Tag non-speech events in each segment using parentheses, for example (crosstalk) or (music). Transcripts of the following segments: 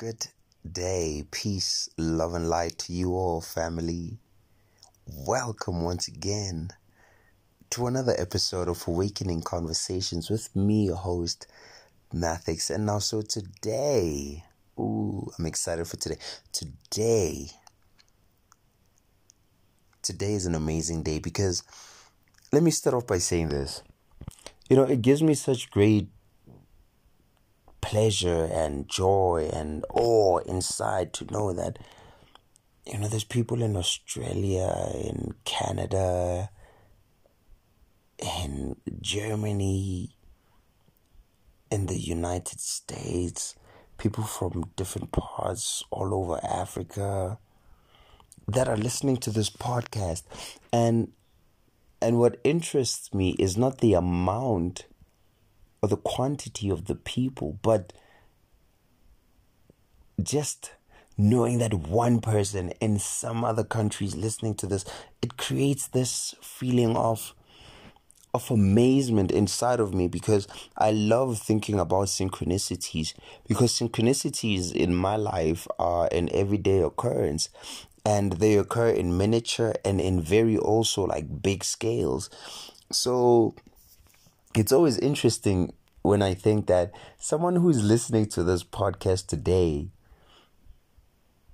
Good day, peace, love, and light to you all, family. Welcome once again to another episode of Awakening Conversations with me, your host, Mathics. And now, so today, ooh, I'm excited for today. Today, today is an amazing day because let me start off by saying this. You know, it gives me such great pleasure and joy and awe inside to know that you know there's people in Australia, in Canada, in Germany, in the United States, people from different parts all over Africa that are listening to this podcast. And and what interests me is not the amount or the quantity of the people, but just knowing that one person in some other countries listening to this, it creates this feeling of of amazement inside of me because I love thinking about synchronicities because synchronicities in my life are an everyday occurrence and they occur in miniature and in very also like big scales. So it's always interesting when I think that someone who's listening to this podcast today,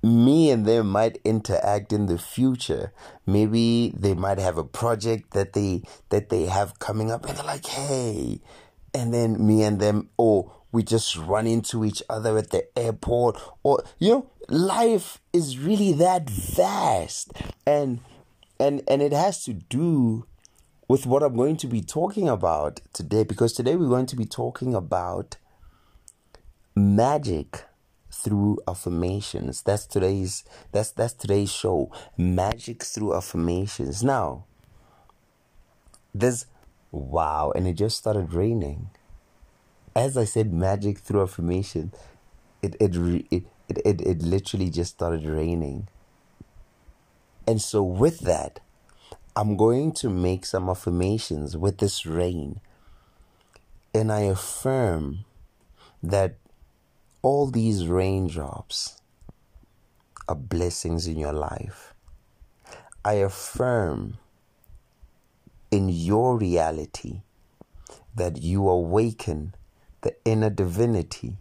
me and them might interact in the future. Maybe they might have a project that they that they have coming up and they're like, hey, and then me and them, or we just run into each other at the airport, or you know, life is really that vast. And and and it has to do with what I'm going to be talking about today because today we're going to be talking about magic through affirmations. That's today's that's that's today's show. Magic through affirmations. Now, there's wow, and it just started raining. As I said, magic through affirmation, it it it it, it, it literally just started raining. And so with that, I'm going to make some affirmations with this rain. And I affirm that all these raindrops are blessings in your life. I affirm in your reality that you awaken the inner divinity.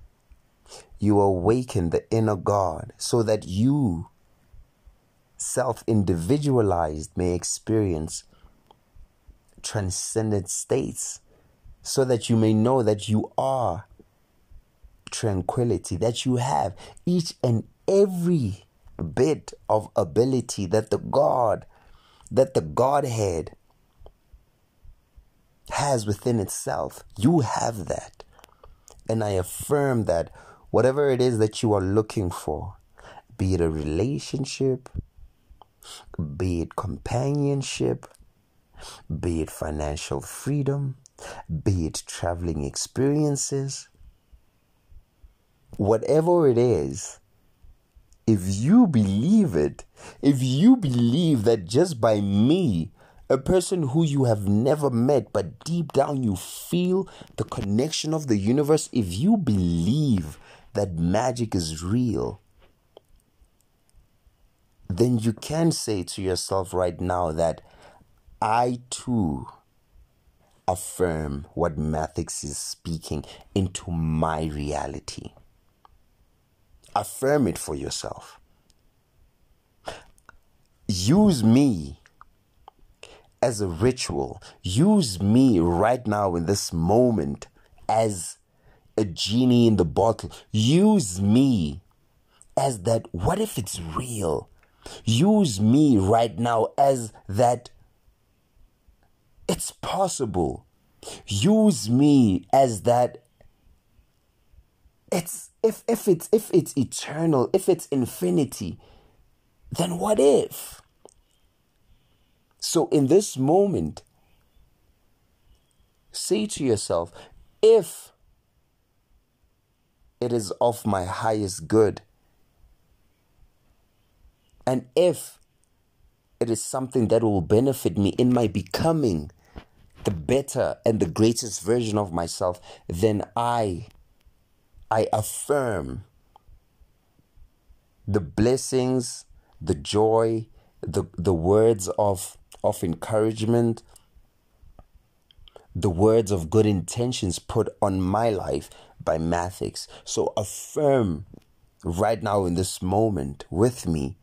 You awaken the inner God so that you self individualized may experience transcendent states so that you may know that you are tranquility, that you have each and every bit of ability that the God, that the Godhead has within itself. You have that. And I affirm that whatever it is that you are looking for, be it a relationship, be it companionship, be it financial freedom, be it traveling experiences, whatever it is, if you believe it, if you believe that just by me, a person who you have never met, but deep down you feel the connection of the universe, if you believe that magic is real, then you can say to yourself right now that I too affirm what Mathics is speaking into my reality. Affirm it for yourself. Use me as a ritual. Use me right now in this moment as a genie in the bottle. Use me as that. What if it's real? Use me right now as that it's possible. Use me as that it's if if it's if it's eternal, if it's infinity, then what if? So in this moment, say to yourself, if it is of my highest good, and if it is something that will benefit me in my becoming the better and the greatest version of myself, then I I affirm the blessings, the joy, the, the words of, of encouragement, the words of good intentions put on my life by Mathics. So affirm right now in this moment with me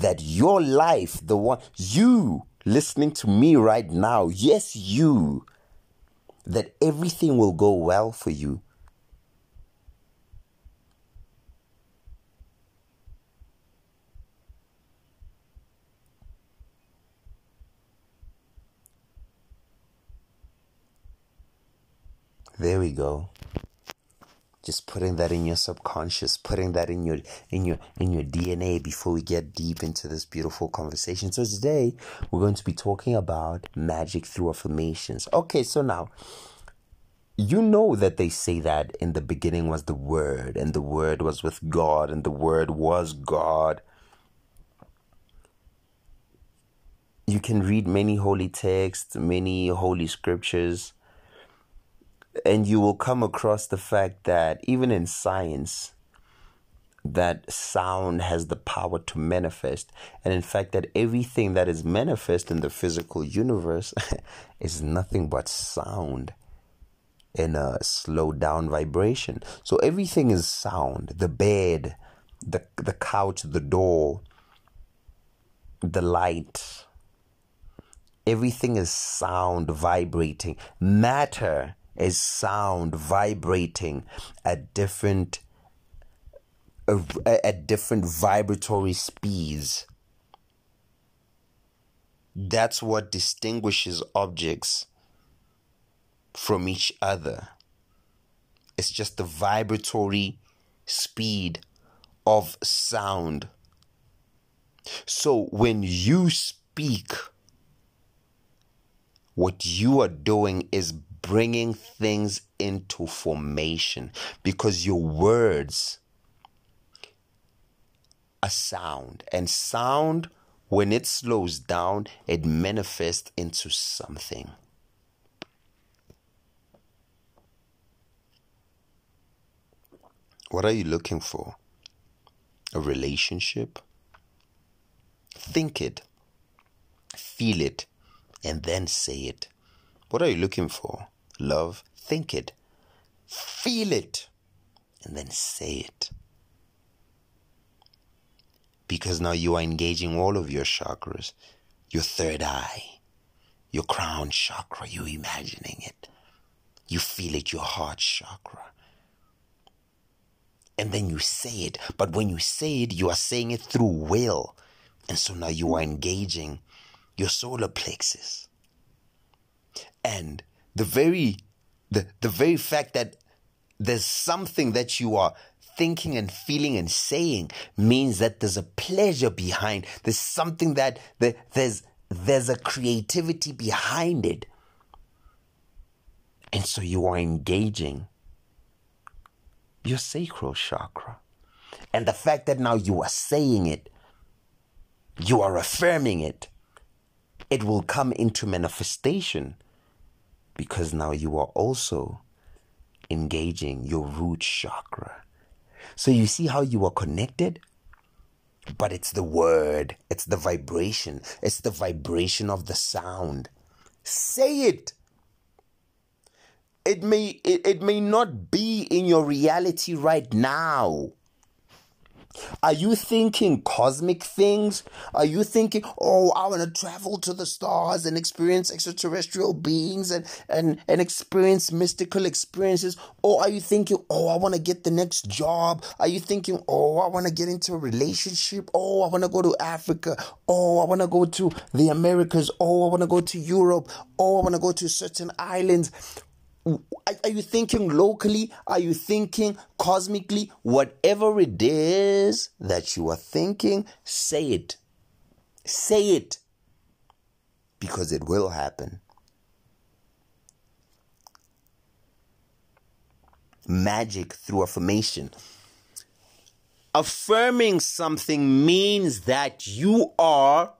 that your life, the one, you listening to me right now, yes, you, that everything will go well for you. There we go just putting that in your subconscious putting that in your in your in your dna before we get deep into this beautiful conversation. So today we're going to be talking about magic through affirmations. Okay so now you know that they say that in the beginning was the word and the word was with god and the word was god. You can read many holy texts many holy scriptures and you will come across the fact that even in science that sound has the power to manifest. And in fact that everything that is manifest in the physical universe (laughs) is nothing but sound in a slow down vibration. So everything is sound. The bed the the couch the door the light everything is sound vibrating. Matter is sound vibrating at different at different vibratory speeds. That's what distinguishes objects from each other. It's just the vibratory speed of sound. So when you speak what you are doing is bringing things into formation because your words are sound. And sound when it slows down it manifests into something. What are you looking for? A relationship? Think it feel it and then say it what are you looking for? Love? Think it. Feel it. And then say it. Because now you are engaging all of your chakras. Your third eye. Your crown chakra. You're imagining it. You feel it, your heart chakra. And then you say it. But when you say it, you are saying it through will. And so now you are engaging your solar plexus and the very the the very fact that there's something that you are thinking and feeling and saying means that there's a pleasure behind. There's something that, that there's there's a creativity behind it. And so you are engaging your sacral chakra. And the fact that now you are saying it you are affirming it it will come into manifestation because now you are also engaging your root chakra. So you see how you are connected? But it's the word, it's the vibration, it's the vibration of the sound. Say it. It may it, it may not be in your reality right now. Are you thinking cosmic things? Are you thinking, oh, I want to travel to the stars and experience extraterrestrial beings and, and, and experience mystical experiences? Or are you thinking, oh, I want to get the next job? Are you thinking, oh, I want to get into a relationship? Oh, I want to go to Africa. Oh, I want to go to the Americas. Oh, I want to go to Europe. Oh, I want to go to certain islands. Are you thinking locally? Are you thinking cosmically? Whatever it is that you are thinking, say it. Say it. Because it will happen. Magic through affirmation. Affirming something means that you are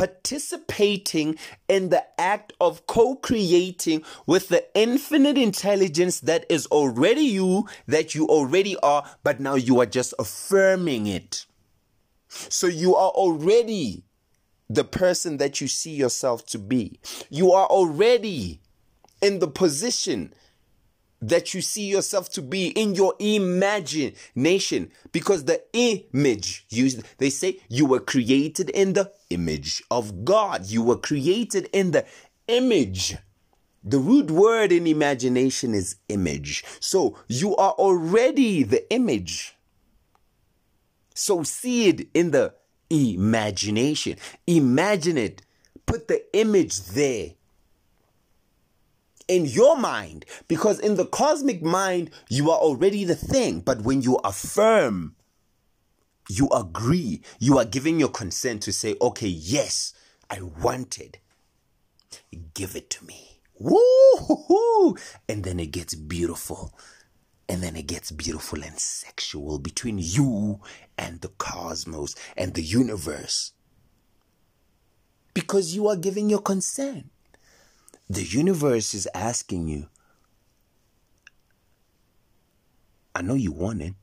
participating in the act of co creating with the infinite intelligence that is already you, that you already are, but now you are just affirming it. So you are already the person that you see yourself to be. You are already in the position that you see yourself to be in your imagination. Because the image you they say you were created in the image of God. You were created in the image. The root word in imagination is image. So you are already the image. So see it in the imagination. Imagine it. Put the image there in your mind because in the cosmic mind you are already the thing. But when you affirm you agree you are giving your consent to say okay yes i want it give it to me. Woo-hoo-hoo. and then it gets beautiful. And then it gets beautiful and sexual between you and the cosmos and the universe. Because you are giving your consent the universe is asking you, I know you want it.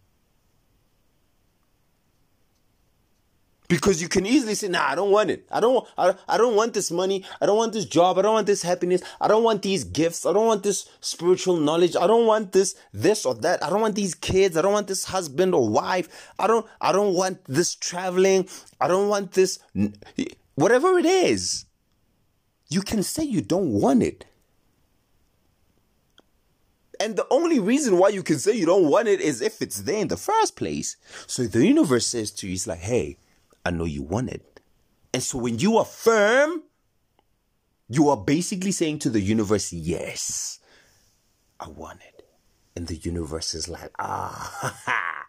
Because you can easily say, nah, I don't want it. I don't, I, I don't want this money. I don't want this job. I don't want this happiness. I don't want these gifts. I don't want this spiritual knowledge. I don't want this, this or that. I don't want these kids. I don't want this husband or wife. I don't, I don't want this traveling. I don't want this, whatever it is. You can say you don't want it. And the only reason why you can say you don't want it is if it's there in the first place. So the universe says to you, it's like, hey, I know you want it. And so when you affirm, you are basically saying to the universe, yes, I want it. And the universe is like, (laughs) ah,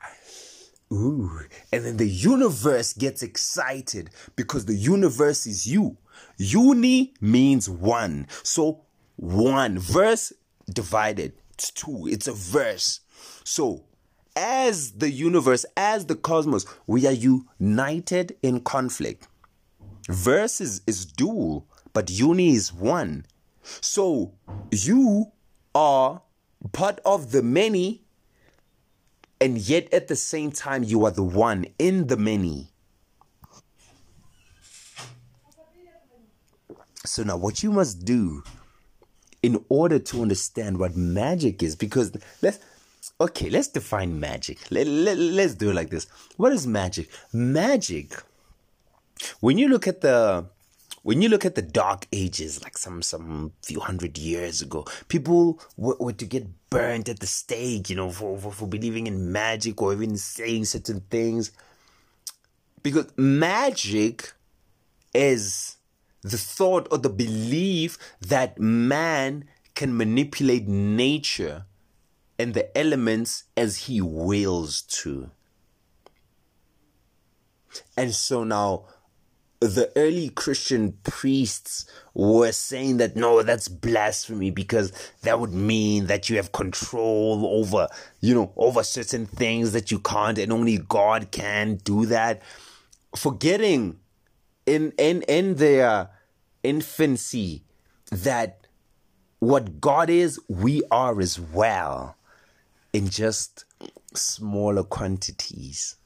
ooh. And then the universe gets excited because the universe is you. Uni means one. So one verse divided. It's two. It's a verse. So as the universe, as the cosmos, we are united in conflict. Verse is, is dual, but uni is one. So you are part of the many, and yet at the same time, you are the one in the many. So now, what you must do in order to understand what magic is, because let's okay, let's define magic. Let, let, let's do it like this. What is magic? Magic. When you look at the when you look at the dark ages, like some some few hundred years ago, people were, were to get burnt at the stake, you know, for, for, for believing in magic or even saying certain things. Because magic is the thought or the belief that man can manipulate nature and the elements as he wills to. And so now the early Christian priests were saying that no, that's blasphemy because that would mean that you have control over, you know, over certain things that you can't and only God can do that. Forgetting in in in their infancy that what God is, we are as well in just smaller quantities.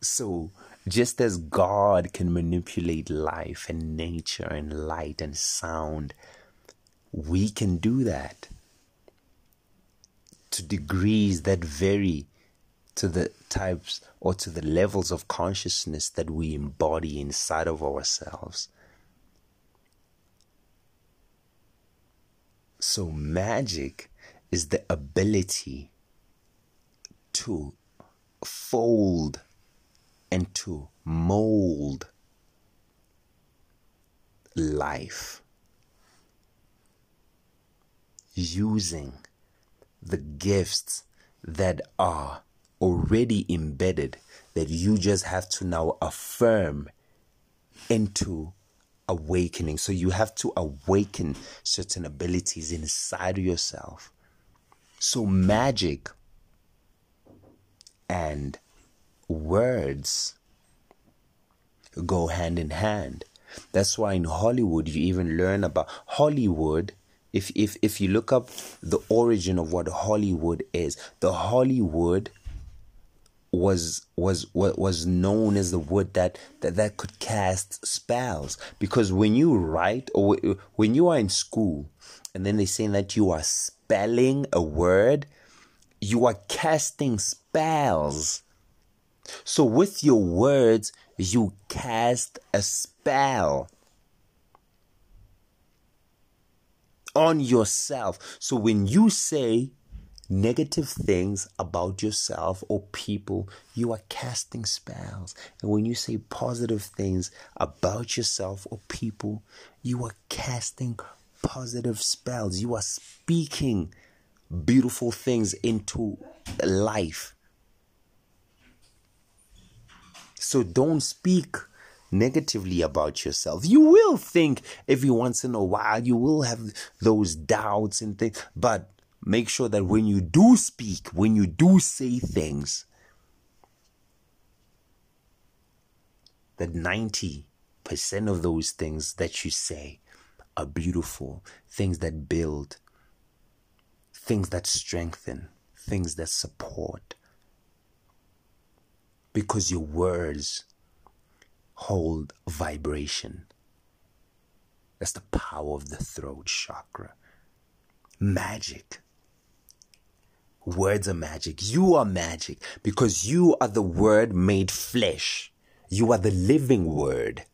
So, just as God can manipulate life and nature and light and sound, we can do that to degrees that vary to the types or to the levels of consciousness that we embody inside of ourselves. So, magic is the ability to fold and to mold life using the gifts that are already embedded that you just have to now affirm into awakening. So you have to awaken certain abilities inside yourself. So magic and words go hand in hand That's why in Hollywood you even learn about Hollywood. If if if you look up the origin of what Hollywood is, the Hollywood was was was known as the wood that, that that could cast spells. Because when you write or when you are in school and then they saying that you are spelling a word you are casting spells. So with your words you cast a spell on yourself. So when you say negative things about yourself or people, you are casting spells. And when you say positive things about yourself or people, you are casting positive spells. You are speaking beautiful things into life. So don't speak negatively about yourself. You will think every once in a while, you will have those doubts and things, but make sure that when you do speak, when you do say things, that 90% of those things that you say are beautiful, things that build, things that strengthen, things that support. Because your words hold vibration. That's the power of the throat chakra. Magic. Words are magic. You are magic because you are the word made flesh. You are the living word.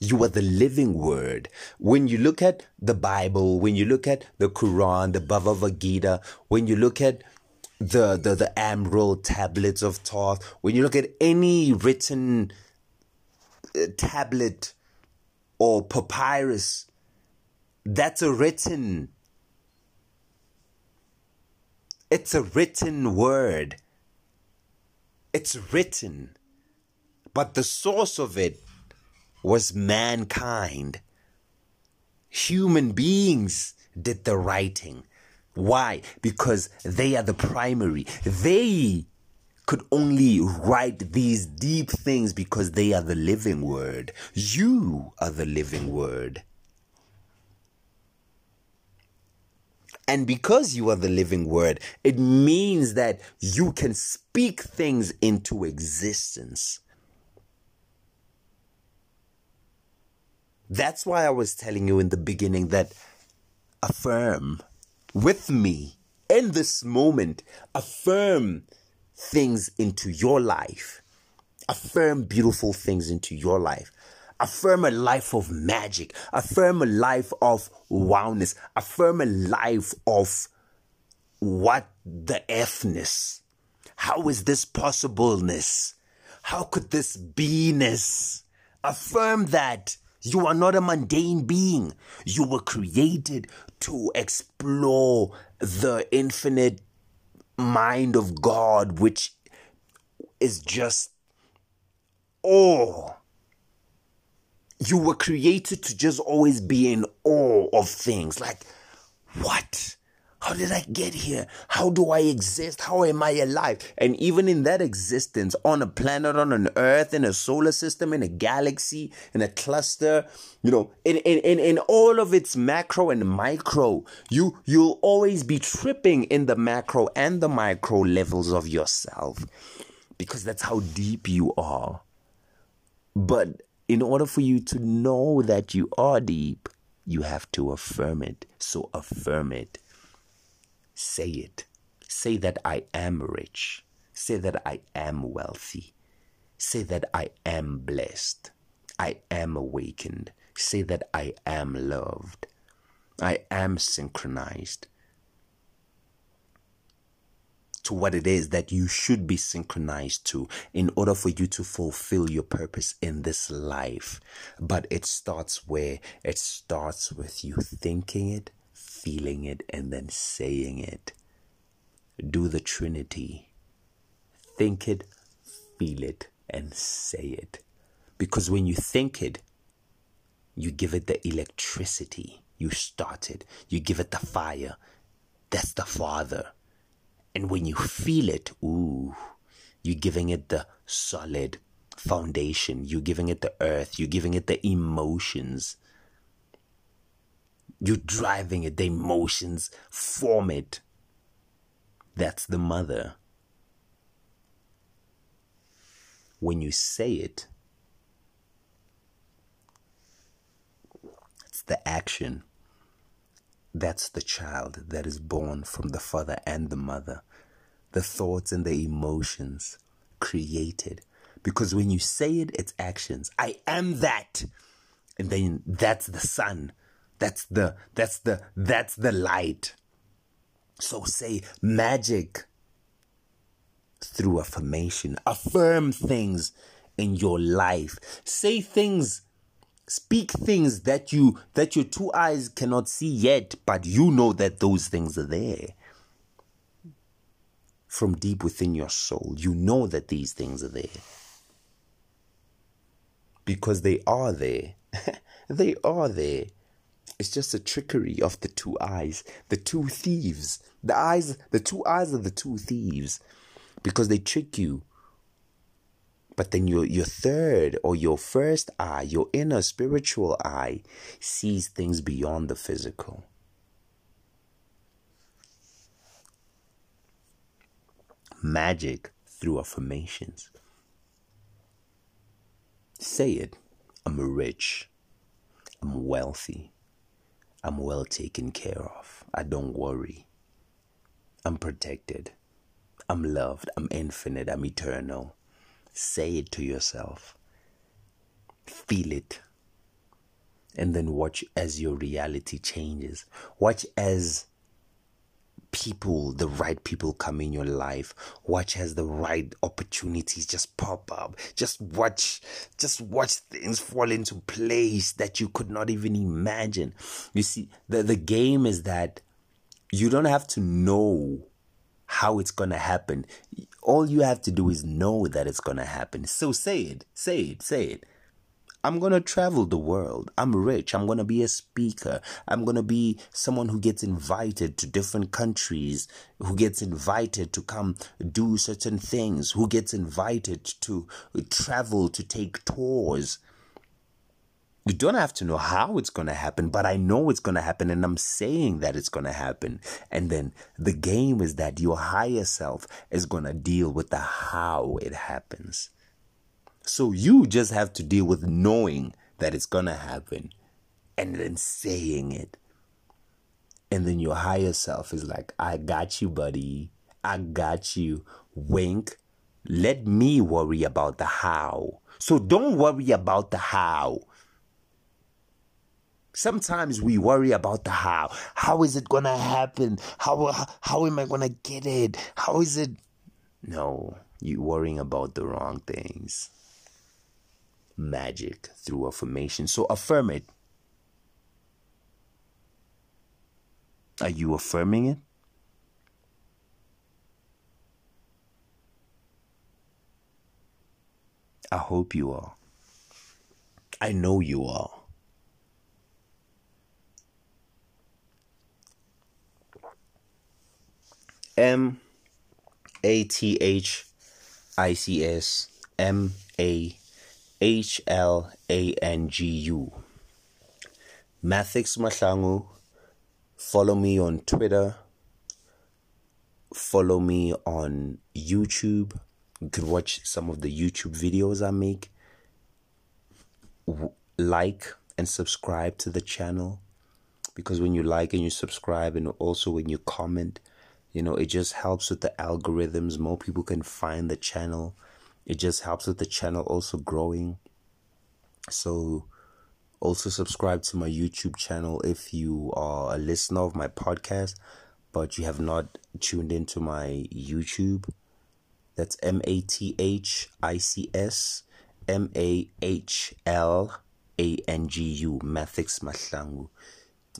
You are the living word. When you look at the Bible, when you look at the Quran, the Bhagavad Gita, when you look at the, the, the emerald tablets of Thoth, when you look at any written uh, tablet or papyrus, that's a written it's a written word. It's written. But the source of it was mankind. Human beings did the writing. Why? Because they are the primary. They could only write these deep things because they are the living word. You are the living word. And because you are the living word, it means that you can speak things into existence. That's why I was telling you in the beginning that affirm with me in this moment, affirm things into your life, affirm beautiful things into your life. Affirm a life of magic. Affirm a life of wowness. Affirm a life of what the Fness. How is this possibleness? How could this beiness? Affirm that you are not a mundane being. You were created to explore the infinite mind of God, which is just awe you were created to just always be in awe of things. Like, what? How did I get here? How do I exist? How am I alive? And even in that existence, on a planet, on an earth, in a solar system, in a galaxy, in a cluster, you know, in, in, in, in all of its macro and micro, you, you'll always be tripping in the macro and the micro levels of yourself because that's how deep you are. But in order for you to know that you are deep, you have to affirm it. So affirm it. Say it. Say that I am rich. Say that I am wealthy. Say that I am blessed. I am awakened. Say that I am loved. I am synchronized to what it is that you should be synchronized to in order for you to fulfill your purpose in this life. But it starts where it starts with you thinking it, feeling it, and then saying it. Do the Trinity. Think it, feel it, and say it. Because when you think it, you give it the electricity. You start it. You give it the fire. That's the Father. And when you feel it, ooh, you're giving it the solid foundation, you're giving it the earth, you're giving it the emotions. You're driving it, the emotions form it. That's the mother. When you say it, it's the action. That's the child that is born from the father and the mother. The thoughts and the emotions created. Because when you say it, it's actions. I am that. And then that's the sun. That's the that's the that's the light. So say magic through affirmation. Affirm things in your life. Say things speak things that you that your two eyes cannot see yet but you know that those things are there. From deep within your soul you know that these things are there. Because they are there. (laughs) They are there. It's just a trickery of the two eyes, the two thieves. The eyes, the two eyes of the two thieves, because they trick you. But then your your third or your first eye, your inner spiritual eye, sees things beyond the physical. Magic through affirmations. Say it. I'm rich. I'm wealthy. I'm well taken care of. I don't worry. I'm protected. I'm loved. I'm infinite. I'm eternal. Say it to yourself. Feel it. And then watch as your reality changes. Watch as people, the right people come in your life. Watch as the right opportunities just pop up. Just watch, just watch things fall into place that you could not even imagine. You see, the, the game is that you don't have to know how it's going to happen. All you have to do is know that it's going to happen. So say it, say it, say it. I'm going to travel the world. I'm rich. I'm going to be a speaker. I'm going to be someone who gets invited to different countries, who gets invited to come do certain things, who gets invited to travel, to take tours. You don't have to know how it's going to happen, but I know it's going to happen and I'm saying that it's going to happen. And then the game is that your higher self is going to deal with the how it happens. So you just have to deal with knowing that it's going to happen and then saying it. And then your higher self is like, I got you, buddy. I got you. Wink. Let me worry about the how. So don't worry about the how. Sometimes we worry about the how. How is it going to happen? How, how, how am I going to get it? How is it? No, you're worrying about the wrong things magic through affirmation. So affirm it. Are you affirming it? I hope you are. I know you are. M A T H I C S M A H L A N G U. Mathics Mahlangu. Follow me on Twitter. Follow me on YouTube. You could watch some of the YouTube videos I make. Like and subscribe to the channel because when you like and you subscribe, and also when you comment, you know, it just helps with the algorithms. More people can find the channel. It just helps with the channel also growing. So also subscribe to my youtube channel if you are a listener of my podcast but you have not tuned into my youtube. That's m-a-t-h-i-c-s m-a-h-l-a-n-g-u mathics mahlangu.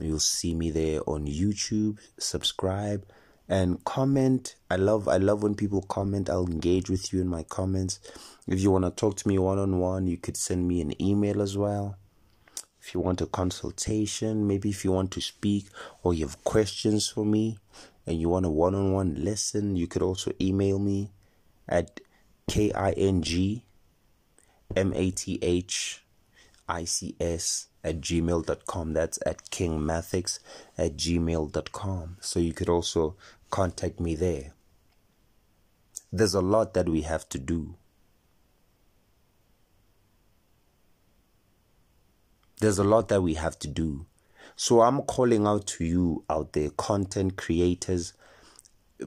You'll see me there on youtube. Subscribe and comment. I love i love when people comment. I'll engage with you in my comments. If you want to talk to me one-on-one you could send me an email as well. If you want a consultation maybe if you want to speak or you have questions for me and you want a one-on-one lesson you could also email me at king M A T H I C S at gmail.com. That's at kingmathics at gmail.com. So you could also contact me there. There's a lot that we have to do. There's a lot that we have to do. So I'm calling out to you out there, content creators,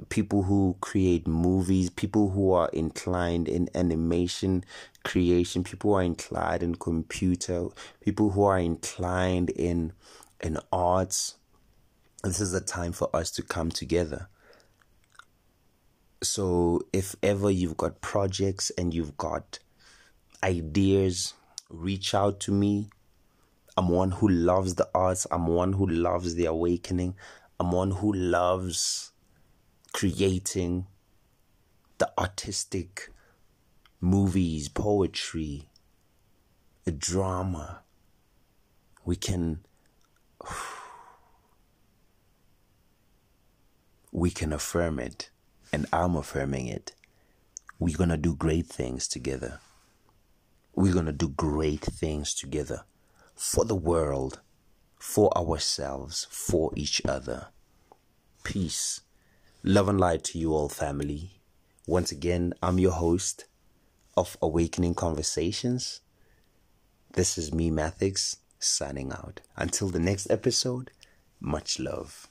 people who create movies, people who are inclined in animation creation, people who are inclined in computer, people who are inclined in in arts. This is the time for us to come together. So if ever you've got projects and you've got ideas, reach out to me. I'm one who loves the arts. I'm one who loves the awakening. I'm one who loves creating the artistic movies, poetry, a drama. We can (sighs) we can affirm it and I'm affirming it. We're going to do great things together. We're going to do great things together for the world, for ourselves, for each other. Peace. Love and light to you all, family. Once again, I'm your host of Awakening Conversations. This is me, Mathics, signing out. Until the next episode, much love.